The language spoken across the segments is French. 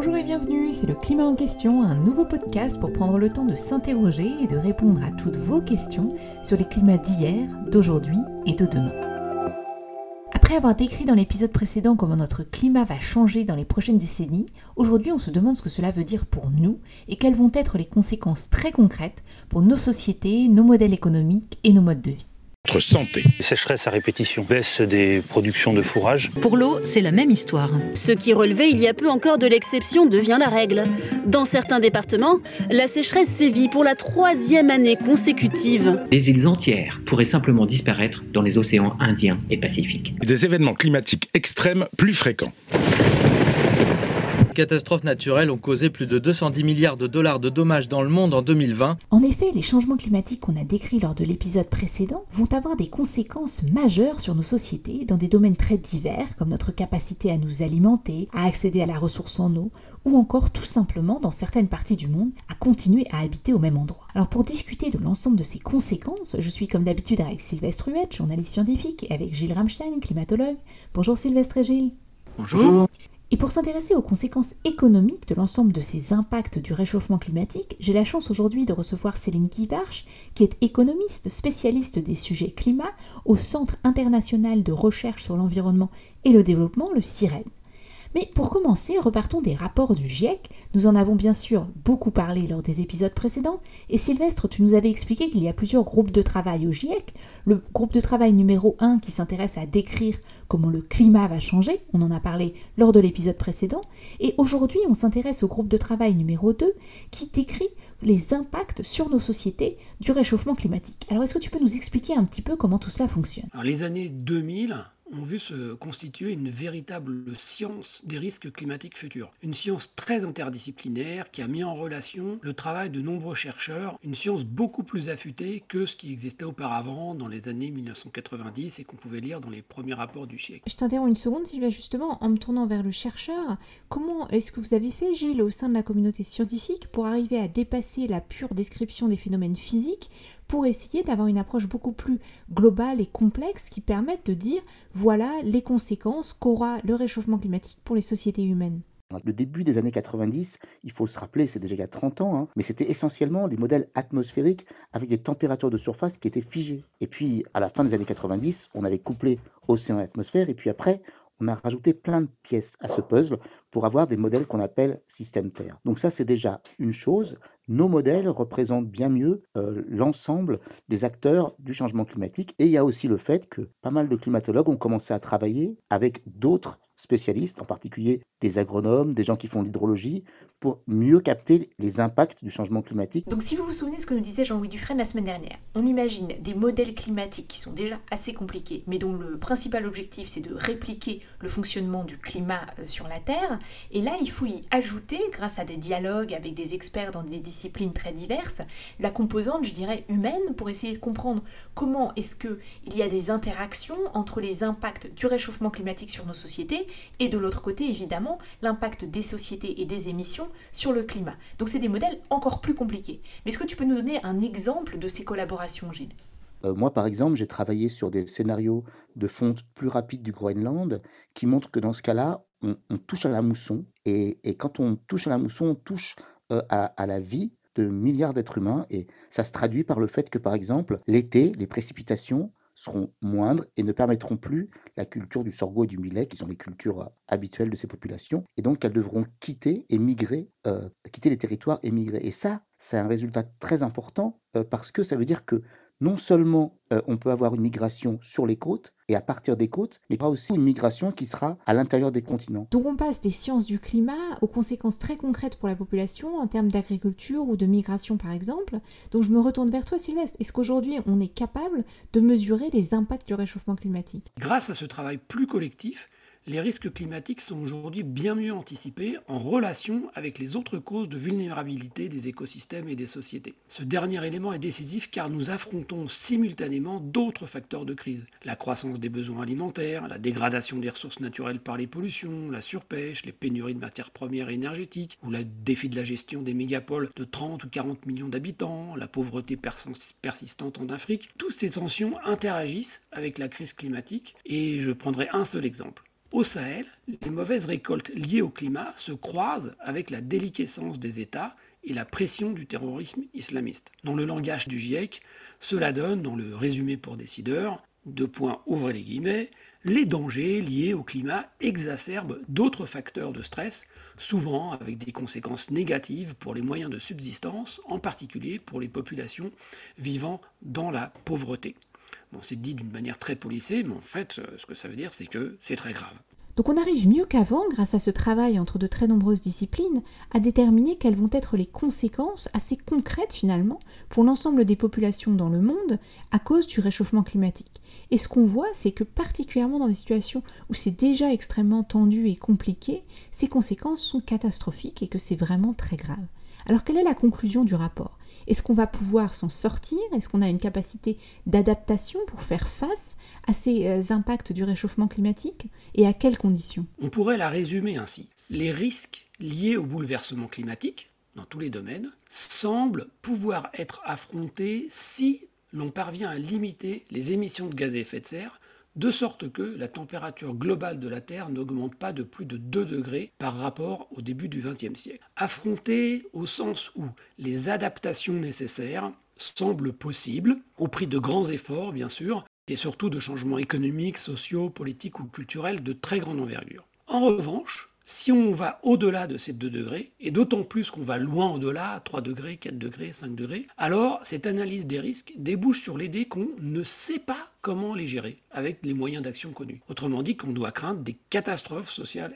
Bonjour et bienvenue, c'est le Climat en question, un nouveau podcast pour prendre le temps de s'interroger et de répondre à toutes vos questions sur les climats d'hier, d'aujourd'hui et de demain. Après avoir décrit dans l'épisode précédent comment notre climat va changer dans les prochaines décennies, aujourd'hui on se demande ce que cela veut dire pour nous et quelles vont être les conséquences très concrètes pour nos sociétés, nos modèles économiques et nos modes de vie santé. Sécheresse à répétition, baisse des productions de fourrage. Pour l'eau, c'est la même histoire. Ce qui relevait il y a peu encore de l'exception devient la règle. Dans certains départements, la sécheresse sévit pour la troisième année consécutive. Des îles entières pourraient simplement disparaître dans les océans Indien et Pacifique. Des événements climatiques extrêmes plus fréquents catastrophes naturelles ont causé plus de 210 milliards de dollars de dommages dans le monde en 2020. En effet, les changements climatiques qu'on a décrits lors de l'épisode précédent vont avoir des conséquences majeures sur nos sociétés dans des domaines très divers comme notre capacité à nous alimenter, à accéder à la ressource en eau ou encore tout simplement dans certaines parties du monde à continuer à habiter au même endroit. Alors pour discuter de l'ensemble de ces conséquences, je suis comme d'habitude avec Sylvestre Huette, journaliste scientifique, et avec Gilles Ramstein, climatologue. Bonjour Sylvestre et Gilles. Bonjour. Et pour s'intéresser aux conséquences économiques de l'ensemble de ces impacts du réchauffement climatique, j'ai la chance aujourd'hui de recevoir Céline Guivarch, qui est économiste, spécialiste des sujets climat au Centre international de recherche sur l'environnement et le développement, le CIREN. Mais pour commencer, repartons des rapports du GIEC. Nous en avons bien sûr beaucoup parlé lors des épisodes précédents. Et Sylvestre, tu nous avais expliqué qu'il y a plusieurs groupes de travail au GIEC. Le groupe de travail numéro 1 qui s'intéresse à décrire comment le climat va changer. On en a parlé lors de l'épisode précédent. Et aujourd'hui, on s'intéresse au groupe de travail numéro 2 qui décrit les impacts sur nos sociétés du réchauffement climatique. Alors est-ce que tu peux nous expliquer un petit peu comment tout cela fonctionne? Alors les années 2000 ont vu se constituer une véritable science des risques climatiques futurs. Une science très interdisciplinaire qui a mis en relation le travail de nombreux chercheurs, une science beaucoup plus affûtée que ce qui existait auparavant dans les années 1990 et qu'on pouvait lire dans les premiers rapports du GIEC. Je t'interromps une seconde, Sylvain, justement, en me tournant vers le chercheur. Comment est-ce que vous avez fait, Gilles, au sein de la communauté scientifique, pour arriver à dépasser la pure description des phénomènes physiques pour essayer d'avoir une approche beaucoup plus globale et complexe qui permette de dire voilà les conséquences qu'aura le réchauffement climatique pour les sociétés humaines. Le début des années 90, il faut se rappeler, c'est déjà il y a 30 ans, hein, mais c'était essentiellement des modèles atmosphériques avec des températures de surface qui étaient figées. Et puis, à la fin des années 90, on avait couplé océan et atmosphère, et puis après, on a rajouté plein de pièces à ce puzzle pour avoir des modèles qu'on appelle système Terre. Donc ça, c'est déjà une chose. Nos modèles représentent bien mieux euh, l'ensemble des acteurs du changement climatique. Et il y a aussi le fait que pas mal de climatologues ont commencé à travailler avec d'autres spécialistes, en particulier des agronomes, des gens qui font l'hydrologie, pour mieux capter les impacts du changement climatique. Donc si vous vous souvenez de ce que nous disait Jean-Louis Dufresne la semaine dernière, on imagine des modèles climatiques qui sont déjà assez compliqués, mais dont le principal objectif c'est de répliquer le fonctionnement du climat euh, sur la Terre. Et là, il faut y ajouter, grâce à des dialogues avec des experts dans des disciplines très diverses, la composante, je dirais, humaine, pour essayer de comprendre comment est-ce qu'il y a des interactions entre les impacts du réchauffement climatique sur nos sociétés et de l'autre côté, évidemment, l'impact des sociétés et des émissions sur le climat. Donc c'est des modèles encore plus compliqués. Mais est-ce que tu peux nous donner un exemple de ces collaborations, Gilles? Euh, moi, par exemple, j'ai travaillé sur des scénarios de fonte plus rapide du Groenland qui montrent que dans ce cas-là, on, touche à la mousson. Et, quand on touche à la mousson, on touche euh, à, la vie de milliards d'êtres humains. Et ça se traduit par le fait que, par exemple, l'été, les précipitations seront moindres et ne permettront plus la culture du sorgho et du millet, qui sont les cultures euh, habituelles de ces populations. Et donc, elles devront quitter et migrer, euh, quitter les territoires et migrer. Et ça, c'est un résultat très important parce que ça veut dire que non seulement euh, on peut avoir une migration sur les côtes et à partir des côtes, mais il y aura aussi une migration qui sera à l'intérieur des continents. Donc on passe des sciences du climat aux conséquences très concrètes pour la population en termes d'agriculture ou de migration par exemple. Donc je me retourne vers toi Sylvestre. Est-ce qu'aujourd'hui on est capable de mesurer les impacts du réchauffement climatique? Grâce à ce travail plus collectif, les risques climatiques sont aujourd'hui bien mieux anticipés en relation avec les autres causes de vulnérabilité des écosystèmes et des sociétés. Ce dernier élément est décisif car nous affrontons simultanément d'autres facteurs de crise. La croissance des besoins alimentaires, la dégradation des ressources naturelles par les pollutions, la surpêche, les pénuries de matières premières énergétiques, ou le défi de la gestion des mégapoles de 30 ou 40 millions d'habitants, la pauvreté persistante en Afrique. Toutes ces tensions interagissent avec la crise climatique et je prendrai un seul exemple Au Sahel, les mauvaises récoltes liées au climat se croisent avec la déliquescence des États et la pression du terrorisme islamiste. Dans le langage du GIEC, cela donne, dans le résumé pour décideurs, deux points ouvrez les guillemets, les dangers liés au climat exacerbent d'autres facteurs de stress, souvent avec des conséquences négatives pour les moyens de subsistance, en particulier pour les populations vivant dans la pauvreté. Bon, c'est dit d'une manière très polissée, mais en fait, ce que ça veut dire, c'est que c'est très grave. Donc on arrive mieux qu'avant, grâce à ce travail entre de très nombreuses disciplines, à déterminer quelles vont être les conséquences assez concrètes finalement pour l'ensemble des populations dans le monde à cause du réchauffement climatique. Et ce qu'on voit, c'est que particulièrement dans des situations où c'est déjà extrêmement tendu et compliqué, ces conséquences sont catastrophiques et que c'est vraiment très grave. Alors quelle est la conclusion du rapport? Est-ce qu'on va pouvoir s'en sortir? Est-ce qu'on a une capacité d'adaptation pour faire face à ces euh, impacts du réchauffement climatique Et à quelles conditions? On pourrait la résumer ainsi. Les risques liés au bouleversement climatique, dans tous les domaines, semblent pouvoir être affrontés si l'on parvient à limiter les émissions de gaz à effet de serre de sorte que la température globale de la Terre n'augmente pas de plus de 2 degrés par rapport au début du XXe siècle. Affronter au sens où les adaptations nécessaires semblent possibles, au prix de grands efforts bien sûr, et surtout de changements économiques, sociaux, politiques ou culturels de très grande envergure. En revanche, si on va au-delà de ces 2 degrés, et d'autant plus qu'on va loin au-delà, 3 degrés, 4 degrés, 5 degrés, alors cette analyse des risques débouche sur l'idée qu'on ne sait pas comment les gérer avec les moyens d'action connus. Autrement dit, qu'on doit craindre des catastrophes sociales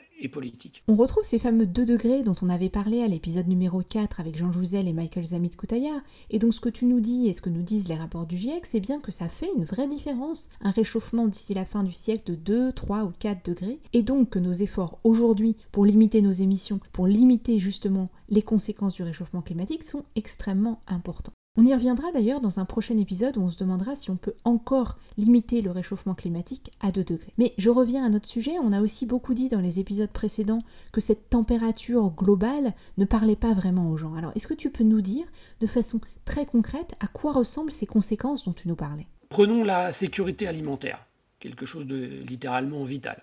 On retrouve ces fameux 2 degrés dont on avait parlé à l'épisode numéro 4 avec Jean Jouzel et Michael Zamit Koutaya. Et donc ce que tu nous dis et ce que nous disent les rapports du GIEC, c'est bien que ça fait une vraie différence. Un réchauffement d'ici la fin du siècle de 2, 3 ou 4 degrés. Et donc que nos efforts aujourd'hui pour limiter nos émissions, pour limiter justement les conséquences du réchauffement climatique sont extrêmement importants. On y reviendra d'ailleurs dans un prochain épisode où on se demandera si on peut encore limiter le réchauffement climatique à 2 degrés. Mais je reviens à notre sujet, on a aussi beaucoup dit dans les épisodes précédents que cette température globale ne parlait pas vraiment aux gens. Alors est-ce que tu peux nous dire de façon très concrète à quoi ressemblent ces conséquences dont tu nous parlais? Prenons la sécurité alimentaire, quelque chose de littéralement vital.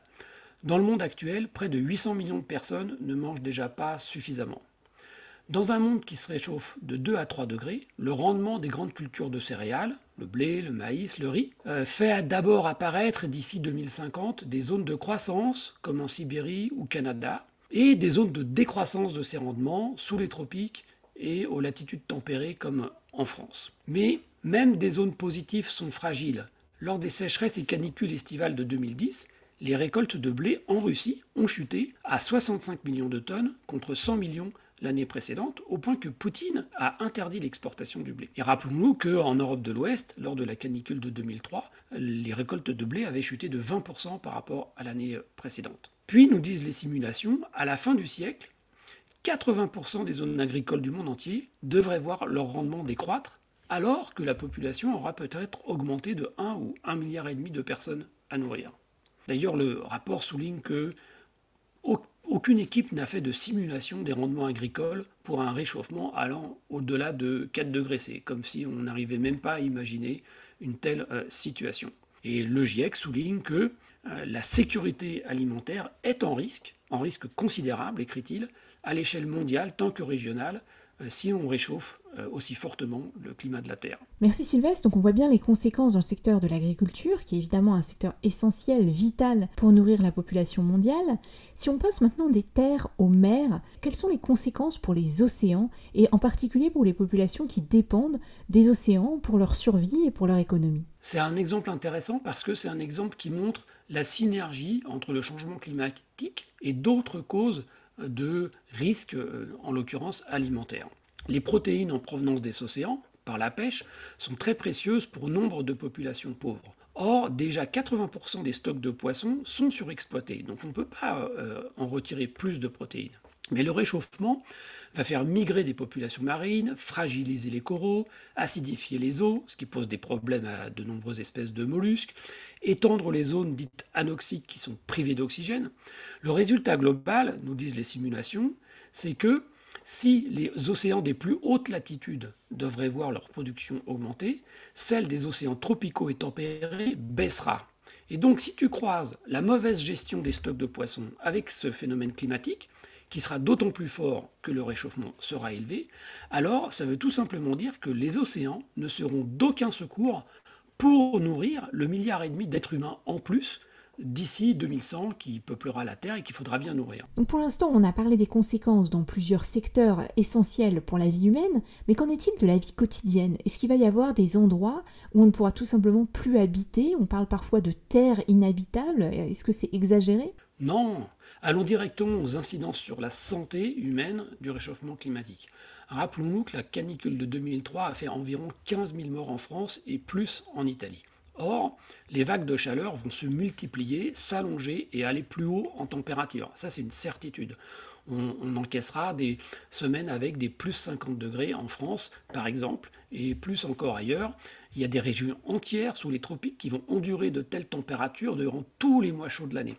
Dans le monde actuel, près de 800 millions de personnes ne mangent déjà pas suffisamment. Dans un monde qui se réchauffe de 2 à 3 degrés, le rendement des grandes cultures de céréales, le blé, le maïs, le riz, euh, fait d'abord apparaître d'ici 2050 des zones de croissance, comme en Sibérie ou Canada, et des zones de décroissance de ces rendements, sous les tropiques et aux latitudes tempérées, comme en France. Mais même des zones positives sont fragiles. Lors des sécheresses et canicules estivales de 2010, les récoltes de blé en Russie ont chuté à 65 millions de tonnes contre 100 millions l'année précédente, au point que Poutine a interdit l'exportation du blé. Et rappelons-nous qu'en Europe de l'Ouest, lors de la canicule de 2003, les récoltes de blé avaient chuté de 20% par rapport à l'année précédente. Puis, nous disent les simulations, à la fin du siècle, 80% des zones agricoles du monde entier devraient voir leur rendement décroître, alors que la population aura peut-être augmenté de 1 ou 1 milliard et demi de personnes à nourrir. D'ailleurs, le rapport souligne que aucune équipe n'a fait de simulation des rendements agricoles pour un réchauffement allant au-delà de 4 degrés C, comme si on n'arrivait même pas à imaginer une telle euh, situation. Et le GIEC souligne que euh, la sécurité alimentaire est en risque, en risque considérable, écrit-il, à l'échelle mondiale tant que régionale, si on réchauffe euh, aussi fortement le climat de la Terre. Merci Sylvestre. Donc on voit bien les conséquences dans le secteur de l'agriculture, qui est évidemment un secteur essentiel, vital pour nourrir la population mondiale. Si on passe maintenant des terres aux mers, quelles sont les conséquences pour les océans et en particulier pour les populations qui dépendent des océans pour leur survie et pour leur économie? C'est un exemple intéressant parce que c'est un exemple qui montre la synergie entre le changement climatique et d'autres causes de risques, euh, en l'occurrence alimentaires. Les protéines en provenance des océans, par la pêche, sont très précieuses pour nombre de populations pauvres. Or, déjà 80% des stocks de poissons sont surexploités, donc on ne peut pas euh, en retirer plus de protéines. Mais le réchauffement va faire migrer des populations marines, fragiliser les coraux, acidifier les eaux, ce qui pose des problèmes à de nombreuses espèces de mollusques, étendre les zones dites anoxiques qui sont privées d'oxygène. Le résultat global, nous disent les simulations, c'est que si les océans des plus hautes latitudes devraient voir leur production augmenter, celle des océans tropicaux et tempérés baissera. Et donc si tu croises la mauvaise gestion des stocks de poissons avec ce phénomène climatique, qui sera d'autant plus fort que le réchauffement sera élevé, alors ça veut tout simplement dire que les océans ne seront d'aucun secours pour nourrir le milliard et demi d'êtres humains en plus d'ici 2100 qui peuplera la Terre et qu'il faudra bien nourrir. Pour l'instant, on a parlé des conséquences dans plusieurs secteurs essentiels pour la vie humaine, mais qu'en est-il de la vie quotidienne? Est-ce qu'il va y avoir des endroits où on ne pourra tout simplement plus habiter? On parle parfois de terres inhabitables. Est-ce que c'est exagéré? Non, allons directement aux incidences sur la santé humaine du réchauffement climatique. Rappelons-nous que la canicule de 2003 a fait environ 15 000 morts en France et plus en Italie. Or, les vagues de chaleur vont se multiplier, s'allonger et aller plus haut en température. Ça, c'est une certitude. On, encaissera des semaines avec des plus 50 degrés en France, par exemple, et plus encore ailleurs. Il y a des régions entières sous les tropiques qui vont endurer de telles températures durant tous les mois chauds de l'année.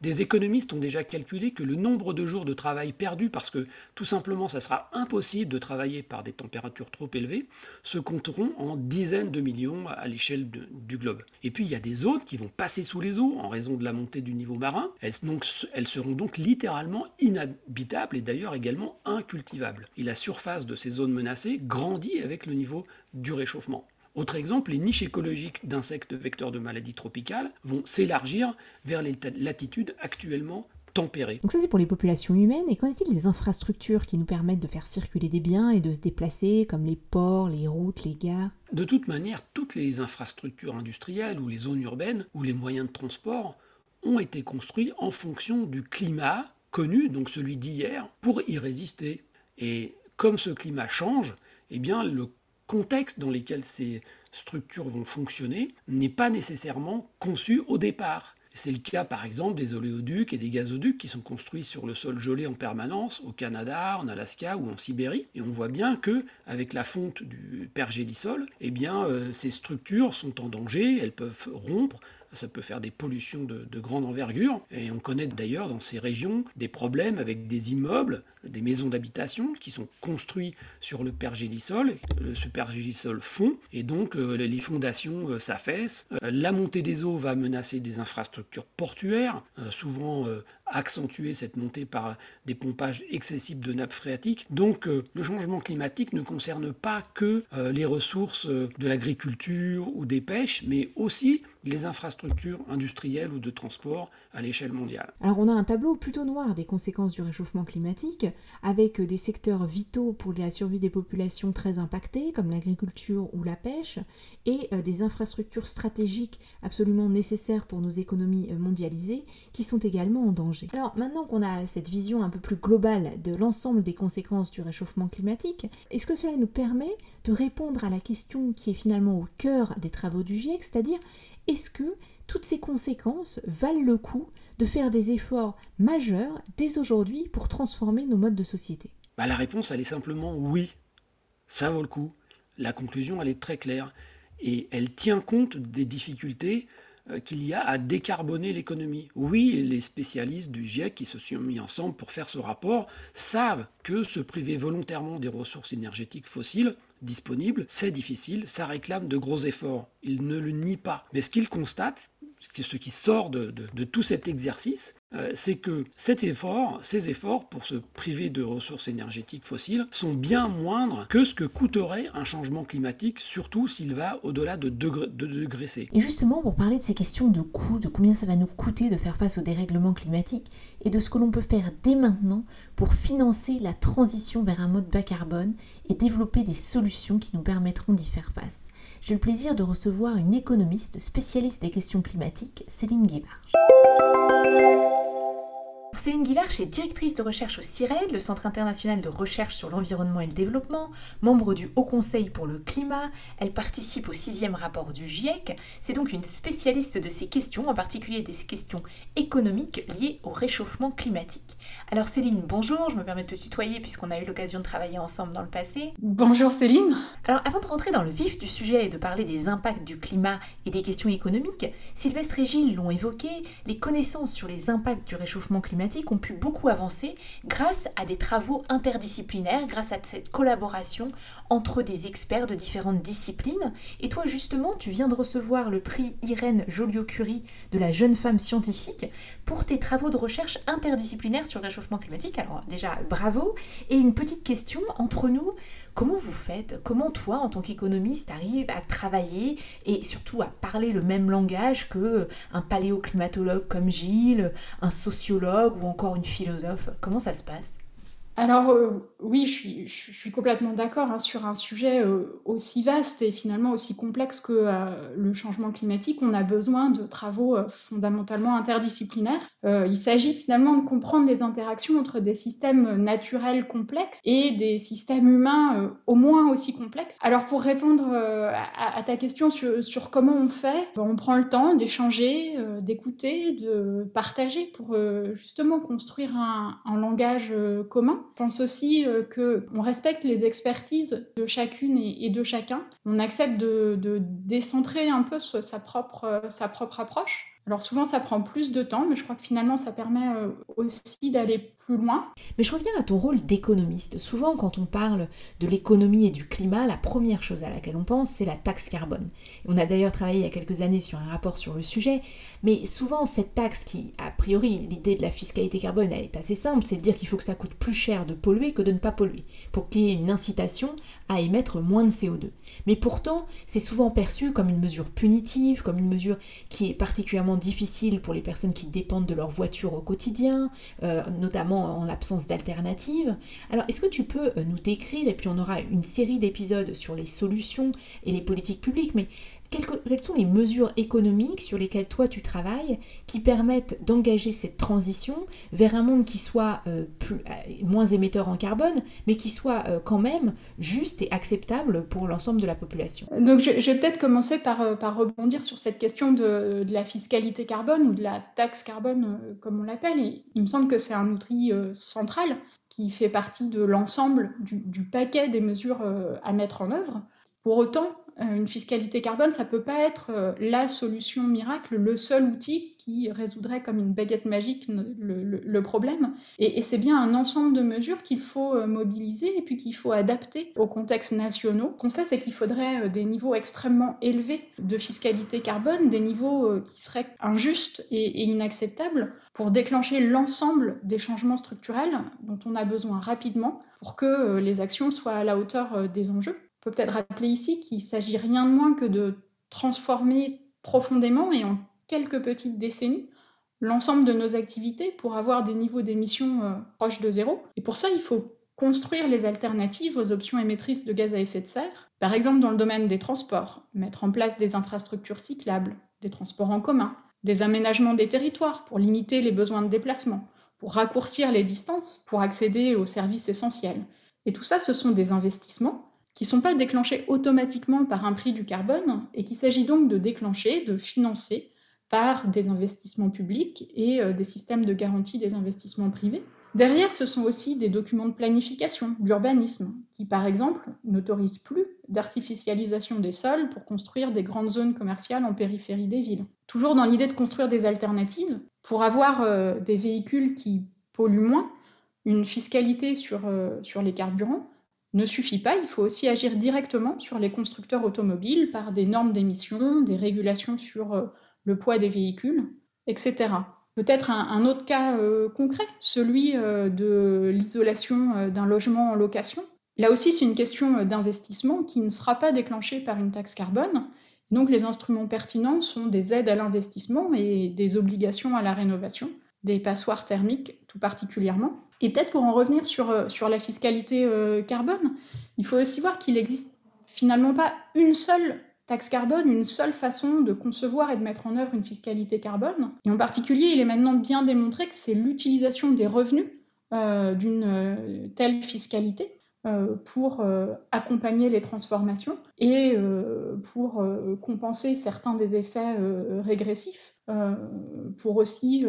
Des économistes ont déjà calculé que le nombre de jours de travail perdus, parce que tout simplement ça sera impossible de travailler par des températures trop élevées, se compteront en dizaines de millions à l'échelle du globe. Et puis il y a des zones qui vont passer sous les eaux en raison de la montée du niveau marin. Elles, seront donc littéralement inhabitables et d'ailleurs également incultivables. Et la surface de ces zones menacées grandit avec le niveau du réchauffement. Autre exemple, les niches écologiques d'insectes vecteurs de maladies tropicales vont s'élargir vers les latitudes actuellement tempérées. Donc ça c'est pour les populations humaines, et qu'en est-il des infrastructures qui nous permettent de faire circuler des biens et de se déplacer, comme les ports, les routes, les gares? De toute manière, toutes les infrastructures industrielles ou les zones urbaines ou les moyens de transport ont été construits en fonction du climat connu, donc celui d'hier, pour y résister. Et comme ce climat change, eh bien le contexte dans lequel ces structures vont fonctionner n'est pas nécessairement conçu au départ. C'est le cas par exemple des oléoducs et des gazoducs qui sont construits sur le sol gelé en permanence au Canada, en Alaska ou en Sibérie. Et on voit bien que avec la fonte du pergélisol, eh euh, ces structures sont en danger, elles peuvent rompre, ça peut faire des pollutions de, de, grande envergure. Et on connaît d'ailleurs dans ces régions des problèmes avec des immeubles, des maisons d'habitation qui sont construits sur le pergélisol. Ce pergélisol fond et donc euh, les fondations euh, s'affaissent. Euh, la montée des eaux va menacer des infrastructures portuaires, souvent accentuer cette montée par des pompages excessifs de nappes phréatiques. Donc le changement climatique ne concerne pas que les ressources de l'agriculture ou des pêches, mais aussi les infrastructures industrielles ou de transport à l'échelle mondiale. Alors on a un tableau plutôt noir des conséquences du réchauffement climatique, avec des secteurs vitaux pour la survie des populations très impactées, comme l'agriculture ou la pêche, et euh, des infrastructures stratégiques absolument nécessaires pour nos économies euh, mondialisées, qui sont également en danger. Alors maintenant qu'on a cette vision un peu plus globale de l'ensemble des conséquences du réchauffement climatique, est-ce que cela nous permet de répondre à la question qui est finalement au cœur des travaux du GIEC, c'est-à-dire est-ce que toutes ces conséquences valent le coup de faire des efforts majeurs dès aujourd'hui pour transformer nos modes de société? Bah, La réponse, elle est simplement oui. Ça vaut le coup. La conclusion, elle est très claire. Et elle tient compte des difficultés qu'il y a à décarboner l'économie. Oui, les spécialistes du GIEC qui se sont mis ensemble pour faire ce rapport savent que se priver volontairement des ressources énergétiques fossiles disponibles, c'est difficile, ça réclame de gros efforts. Ils ne le nient pas. Mais ce qu'ils constatent, ce qui sort de, tout cet exercice, euh, c'est que cet effort, ces efforts pour se priver de ressources énergétiques fossiles sont bien moindres que ce que coûterait un changement climatique, surtout s'il va au-delà de 2 degrés C. Et justement, pour parler de ces questions de coût, de combien ça va nous coûter de faire face au dérèglement climatique et de ce que l'on peut faire dès maintenant pour financer la transition vers un mode bas carbone et développer des solutions qui nous permettront d'y faire face j'ai le plaisir de recevoir une économiste spécialiste des questions climatiques, Céline Música Céline Guivarch est directrice de recherche au CIRED, le Centre international de recherche sur l'environnement et le développement, membre du Haut Conseil pour le climat. Elle participe au sixième rapport du GIEC. C'est donc une spécialiste de ces questions, en particulier des questions économiques liées au réchauffement climatique. Alors Céline, bonjour, je me permets de te tutoyer puisqu'on a eu l'occasion de travailler ensemble dans le passé. Bonjour Céline. Alors avant de rentrer dans le vif du sujet et de parler des impacts du climat et des questions économiques, Sylvestre et Gilles l'ont évoqué, les connaissances sur les impacts du réchauffement climatique ont pu beaucoup avancer grâce à des travaux interdisciplinaires, grâce à cette collaboration entre des experts de différentes disciplines. Et toi, justement, tu viens de recevoir le prix Irène Joliot-Curie de la jeune femme scientifique pour tes travaux de recherche interdisciplinaires sur le réchauffement climatique. Alors déjà, bravo. Et une petite question entre nous, Comment vous faites? Comment toi, en tant qu'économiste, arrives à travailler et surtout à parler le même langage que un paléoclimatologue comme Gilles, un sociologue ou encore une philosophe? Comment ça se passe? Alors euh, oui, je suis, complètement d'accord hein, sur un sujet euh, aussi vaste et finalement aussi complexe que euh, le changement climatique. On a besoin de travaux fondamentalement interdisciplinaires. il s'agit finalement de comprendre les interactions entre des systèmes naturels complexes et des systèmes humains au moins aussi complexes. Alors pour répondre à, ta question sur, comment on fait, on prend le temps d'échanger, d'écouter, de partager pour justement construire un, un langage commun. Je pense aussi euh, qu'on respecte les expertises de chacune et, de chacun. On accepte de, décentrer un peu sa propre, euh, sa propre approche. Alors souvent ça prend plus de temps, mais je crois que finalement ça permet euh, aussi d'aller loin. Mais je reviens à ton rôle d'économiste. Souvent, quand on parle de l'économie et du climat, la première chose à laquelle on pense, c'est la taxe carbone. On a d'ailleurs travaillé il y a quelques années sur un rapport sur le sujet, mais souvent, cette taxe qui, a priori, l'idée de la fiscalité carbone est assez simple, c'est de dire qu'il faut que ça coûte plus cher de polluer que de ne pas polluer, pour qu'il y ait une incitation à émettre moins de CO2. Mais pourtant, c'est souvent perçu comme une mesure punitive, comme une mesure qui est particulièrement difficile pour les personnes qui dépendent de leur voiture au quotidien, euh, notamment en l'absence d'alternatives. Alors, est-ce que tu peux euh, nous décrire, et puis on aura une série d'épisodes sur les solutions et les politiques publiques, mais quelles, sont les mesures économiques sur lesquelles toi tu travailles qui permettent d'engager cette transition vers un monde qui soit euh, plus, euh, moins émetteur en carbone, mais qui soit quand même juste et acceptable pour l'ensemble de la population? Donc je, vais peut-être commencer par, rebondir sur cette question de, la fiscalité carbone ou de la taxe carbone, comme on l'appelle. Il me semble que c'est un outil euh, centrale qui fait partie de l'ensemble du, paquet des mesures euh, à mettre en œuvre. Pour autant, euh, une fiscalité carbone, ça ne peut pas être euh, la solution miracle, le seul outil qui résoudrait comme une baguette magique le, problème. Et, c'est bien un ensemble de mesures qu'il faut euh, mobiliser et puis qu'il faut adapter aux contextes nationaux. Ce qu'on sait, c'est qu'il faudrait des niveaux extrêmement élevés de fiscalité carbone, des niveaux qui seraient injustes et inacceptables pour déclencher l'ensemble des changements structurels dont on a besoin rapidement pour que les actions soient à la hauteur des enjeux peut peut-être rappeler ici qu'il s'agit rien de moins que de transformer profondément et en quelques petites décennies l'ensemble de nos activités pour avoir des niveaux d'émissions euh, proches de zéro. Et pour ça, il faut construire les alternatives aux options émettrices de gaz à effet de serre, par exemple dans le domaine des transports, mettre en place des infrastructures cyclables, des transports en commun, des aménagements des territoires pour limiter les besoins de déplacement, pour raccourcir les distances, pour accéder aux services essentiels. Et tout ça, ce sont des investissements qui ne sont pas déclenchés automatiquement par un prix du carbone et qu'il s'agit donc de déclencher, de financer par des investissements publics et euh, des systèmes de garantie des investissements privés. Derrière, ce sont aussi des documents de planification, d'urbanisme, qui par exemple n'autorisent plus d'artificialisation des sols pour construire des grandes zones commerciales en périphérie des villes. Toujours dans l'idée de construire des alternatives, pour avoir euh, des véhicules qui polluent moins, une fiscalité sur, euh, sur les carburants, ne suffit pas, il faut aussi agir directement sur les constructeurs automobiles par des normes d'émission, des régulations sur euh, le poids des véhicules, etc. Peut-être un, autre cas euh, concret, celui euh, de l'isolation d'un logement en location. Là aussi, c'est une question d'investissement qui ne sera pas déclenchée par une taxe carbone. Donc les instruments pertinents sont des aides à l'investissement et des obligations à la rénovation, des passoires thermiques tout particulièrement. Et peut-être pour en revenir sur, euh, sur la fiscalité euh, carbone, il faut aussi voir qu'il n'existe finalement pas une seule taxe carbone, une seule façon de concevoir et de mettre en œuvre une fiscalité carbone. Et en particulier, il est maintenant bien démontré que c'est l'utilisation des revenus euh, d'une telle fiscalité pour accompagner les transformations et pour compenser certains des effets régressifs, pour aussi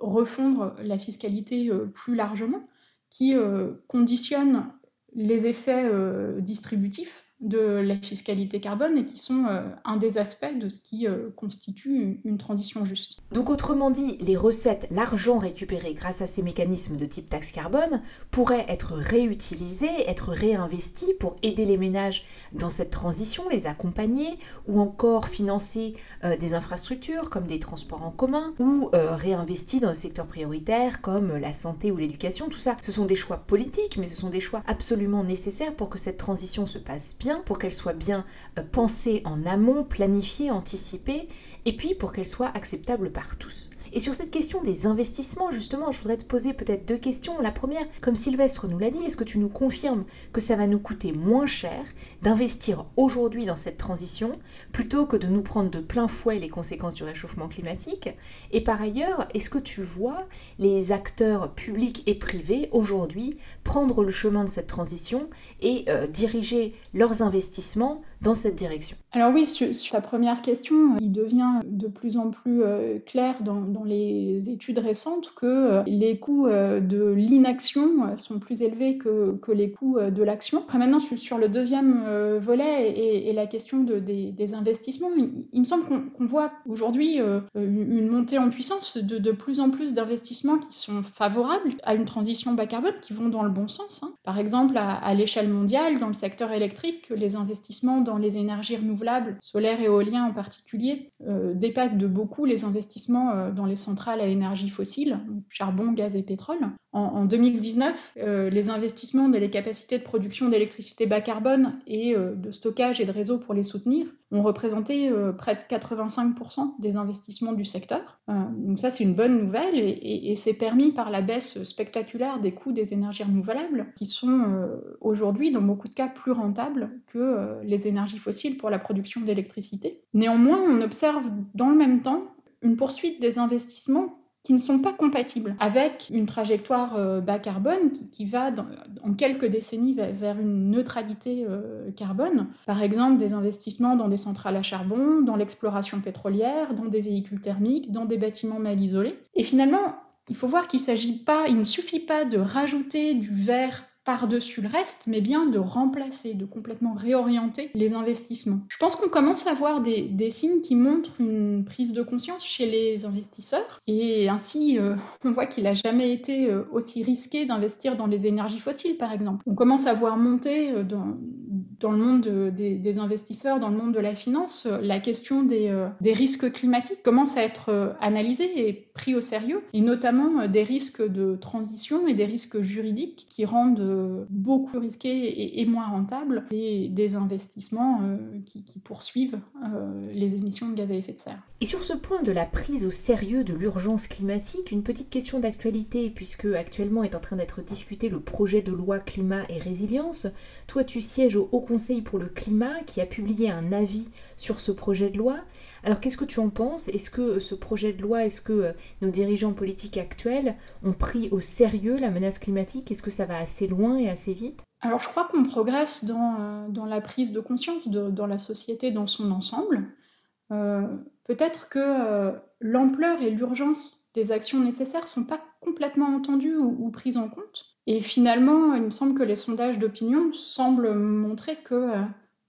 refondre la fiscalité euh, plus largement, qui euh, conditionne les effets euh, distributifs de la fiscalité carbone et qui sont euh, un des aspects de ce qui euh, constitue une, transition juste. Donc autrement dit, les recettes, l'argent récupéré grâce à ces mécanismes de type taxe carbone pourraient être réutilisés, être réinvestis pour aider les ménages dans cette transition, les accompagner ou encore financer euh, des infrastructures comme des transports en commun ou réinvestis dans des secteurs prioritaires comme la santé ou l'éducation. Tout ça, ce sont des choix politiques, mais ce sont des choix absolument nécessaires pour que cette transition se passe bien pour qu'elle soit bien euh, pensée en amont, planifiée, anticipée, et puis pour qu'elle soit acceptable par tous. Et sur cette question des investissements, justement, je voudrais te poser peut-être deux questions. La première, comme Sylvestre nous l'a dit, est-ce que tu nous confirmes que ça va nous coûter moins cher d'investir aujourd'hui dans cette transition plutôt que de nous prendre de plein fouet les conséquences du réchauffement climatique? Et par ailleurs, est-ce que tu vois les acteurs publics et privés aujourd'hui prendre le chemin de cette transition et euh, diriger leurs investissements dans cette direction Alors oui, sur, ta première question, il devient de plus en plus euh, clair dans, les études récentes que euh, les coûts euh, de l'inaction sont plus élevés que, que les coûts de l'action. Maintenant, sur le deuxième volet et, la question de, des, investissements. Il, me semble qu'on voit aujourd'hui une montée en puissance de, de plus en plus d'investissements qui sont favorables à une transition bas carbone, qui vont dans le bon sens. Hein. Par exemple, à, à l'échelle mondiale, dans le secteur électrique, les investissements dans les énergies renouvelables, solaires et éoliens en particulier, euh, dépassent de beaucoup les investissements euh, dans les centrales à énergie fossile, charbon, gaz et pétrole. En, 2019, euh, les investissements dans les capacités de production d'électricité bas carbone et de stockage et de réseau pour les soutenir ont représenté près de 85% des investissements du secteur. donc ça, c'est une bonne nouvelle et, et c'est permis par la baisse spectaculaire des coûts des énergies renouvelables qui sont aujourd'hui, dans beaucoup de cas, plus rentables que les énergies fossiles pour la production d'électricité. Néanmoins, on observe dans le même temps une poursuite des investissements qui ne sont pas compatibles avec une trajectoire euh, bas carbone qui, va en quelques décennies vers, une neutralité euh, carbone. Par exemple, des investissements dans des centrales à charbon, dans l'exploration pétrolière, dans des véhicules thermiques, dans des bâtiments mal isolés. Et finalement, il faut voir qu'il il ne suffit pas de rajouter du verre par-dessus le reste, mais bien de remplacer, de complètement réorienter les investissements. Je pense qu'on commence à voir des, signes qui montrent une prise de conscience chez les investisseurs, et ainsi euh, on voit qu'il n'a jamais été euh, aussi risqué d'investir dans les énergies fossiles, par exemple. On commence à voir monter euh, dans, le monde des, investisseurs, dans le monde de la finance, la question des, des risques climatiques commence à être analysée et pris au sérieux, et notamment des risques de transition et des risques juridiques qui rendent beaucoup risqués et, moins rentables et des investissements euh, qui, poursuivent euh, les émissions de gaz à effet de serre. Et sur ce point de la prise au sérieux de l'urgence climatique, une petite question d'actualité puisque actuellement est en train d'être discuté le projet de loi climat et résilience. Toi tu sièges au Haut Conseil pour le climat qui a publié un avis sur ce projet de loi. Alors qu'est-ce que tu en penses? Est-ce que euh, ce projet de loi, est-ce que euh, nos dirigeants politiques actuels ont pris au sérieux la menace climatique Est-ce que ça va assez loin et assez vite? Alors je crois qu'on progresse dans, euh, dans, la prise de conscience dans la société dans son ensemble. Peut-être que l'ampleur et l'urgence des actions nécessaires ne sont pas complètement entendues ou, prises en compte. Et finalement, il me semble que les sondages d'opinion semblent montrer que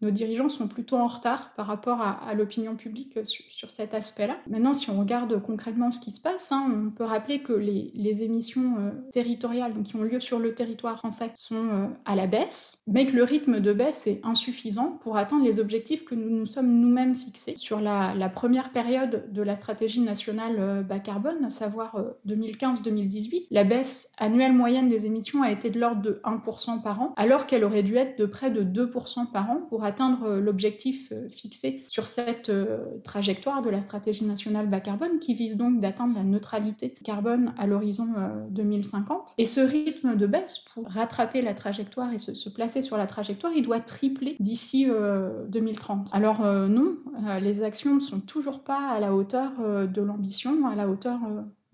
nos dirigeants sont plutôt en retard par rapport à, l'opinion publique sur, cet aspect-là. Maintenant, si on regarde concrètement ce qui se passe, hein, on peut rappeler que les, émissions euh, territoriales qui ont lieu sur le territoire français sont euh, à la baisse, mais que le rythme de baisse est insuffisant pour atteindre les objectifs que nous nous sommes nous-mêmes fixés. Sur la, première période de la stratégie nationale euh, bas carbone, à savoir 2015-2018, la baisse annuelle moyenne des émissions a été de l'ordre de 1% par an, alors qu'elle aurait dû être de près de 2% par an pour atteindre euh, l'objectif euh, fixé sur cette euh, trajectoire de la stratégie nationale bas carbone qui vise donc d'atteindre la neutralité carbone à l'horizon 2050. Et ce rythme de baisse pour rattraper la trajectoire et se, placer sur la trajectoire, il doit tripler d'ici 2030. Alors non, les actions ne sont toujours pas à la hauteur de l'ambition, à la hauteur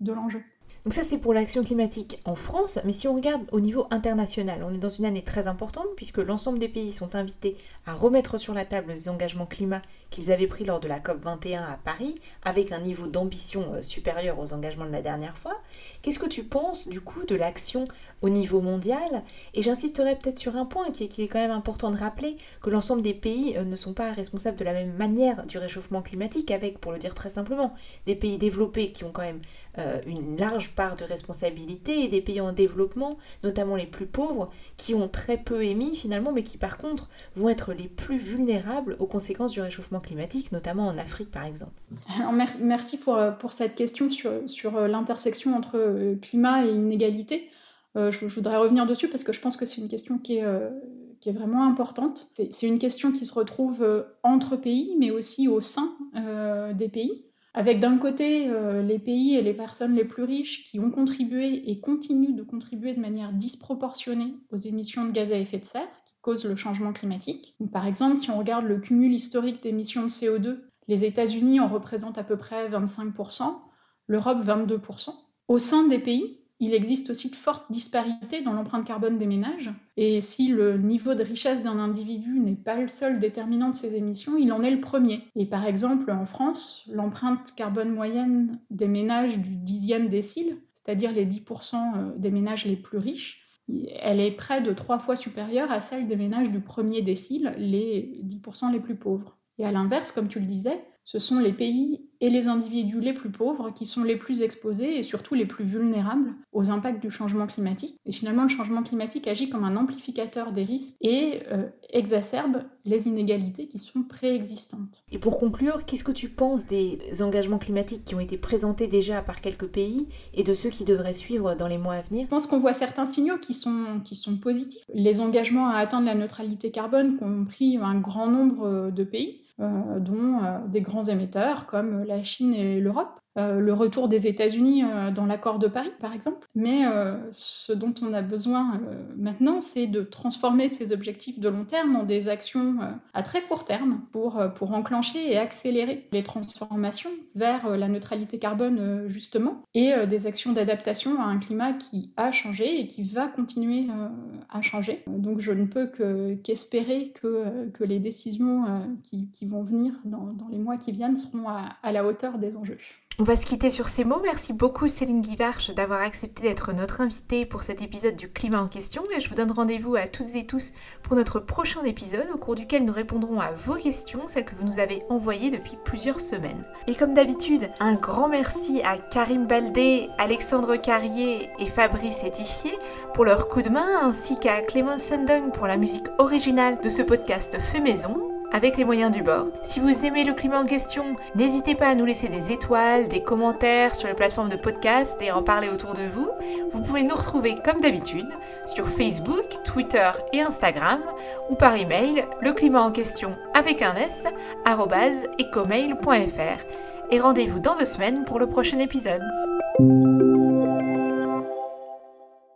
de l'enjeu. Donc ça c'est pour l'action climatique en France, mais si on regarde au niveau international, on est dans une année très importante puisque l'ensemble des pays sont invités à remettre sur la table les engagements climat qu'ils avaient pris lors de la COP 21 à Paris, avec un niveau d'ambition euh, supérieur aux engagements de la dernière fois. Qu'est-ce que tu penses du coup de l'action au niveau mondial? Et j'insisterai peut-être sur un point qui est, est, quand même important de rappeler, que l'ensemble des pays euh, ne sont pas responsables de la même manière du réchauffement climatique, avec, pour le dire très simplement, des pays développés qui ont quand même euh, une large part de responsabilité et des pays en développement, notamment les plus pauvres, qui ont très peu émis finalement, mais qui par contre vont être les plus vulnérables aux conséquences du réchauffement climatique, notamment en Afrique par exemple. Merci pour, euh, pour cette question sur, euh, l'intersection entre climat et inégalité. je, voudrais revenir dessus parce que je pense que c'est une question qui est, qui est vraiment importante. C'est une question qui se retrouve entre pays, mais aussi au sein des pays avec d'un côté euh, les pays et les personnes les plus riches qui ont contribué et continuent de contribuer de manière disproportionnée aux émissions de gaz à effet de serre qui causent le changement climatique. par exemple, si on regarde le cumul historique d'émissions de CO2, les États-Unis en représentent à peu près 25%, l'Europe 22%. Au sein des pays, il existe aussi de fortes disparités dans l'empreinte carbone des ménages. Et si le niveau de richesse d'un individu n'est pas le seul déterminant de ses émissions, il en est le premier. Et par exemple, en France, l'empreinte carbone moyenne des ménages du dixième décile, c'est-à-dire les 10% euh, des ménages les plus riches, elle est près de trois fois supérieure à celle des ménages du premier décile, les 10% les plus pauvres. Et à l'inverse, comme tu le disais, ce sont les pays et les individus les plus pauvres qui sont les plus exposés et surtout les plus vulnérables aux impacts du changement climatique. Et finalement, le changement climatique agit comme un amplificateur des risques et euh, exacerbe les inégalités qui sont préexistantes. Et pour conclure, qu'est-ce que tu penses des engagements climatiques qui ont été présentés déjà par quelques pays et de ceux qui devraient suivre dans les mois à venir? Je pense qu'on voit certains signaux qui sont, qui sont positifs. Les engagements à atteindre la neutralité carbone qu'ont pris un grand nombre de pays euh, dont euh, des grands émetteurs comme la Chine et l'Europe. Euh, le retour des États-Unis euh, dans l'accord de Paris, par exemple. Mais euh, ce dont on a besoin maintenant, c'est de transformer ces objectifs de long terme en des actions à très court terme pour, pour enclencher et accélérer les transformations vers la neutralité carbone, justement, et des actions d'adaptation à un climat qui a changé et qui va continuer à changer. Donc je ne peux qu'espérer que, que les décisions qui, vont venir dans, les mois qui viennent seront à la hauteur des enjeux. On va se quitter sur ces mots. Merci beaucoup Céline Guivarch d'avoir accepté d'être notre invitée pour cet épisode du climat en question et je vous donne rendez-vous à toutes et tous pour notre prochain épisode au cours duquel nous répondrons à vos questions, celles que vous nous avez envoyées depuis plusieurs semaines. Et comme d'habitude, un grand merci à Karim Baldé, Alexandre Carrier et Fabrice Étifier pour leur coup de main ainsi qu'à Clément Sundung pour la musique originale de ce podcast fait maison avec les moyens du bord. Si vous aimez le climat en question, n'hésitez pas à nous laisser des étoiles, des commentaires sur les plateformes de podcast et en parler autour de vous. Vous pouvez nous retrouver comme d'habitude sur Facebook, Twitter et Instagram ou par email le climat en question avec un s ecomail.fr et rendez-vous dans deux semaines pour le prochain épisode.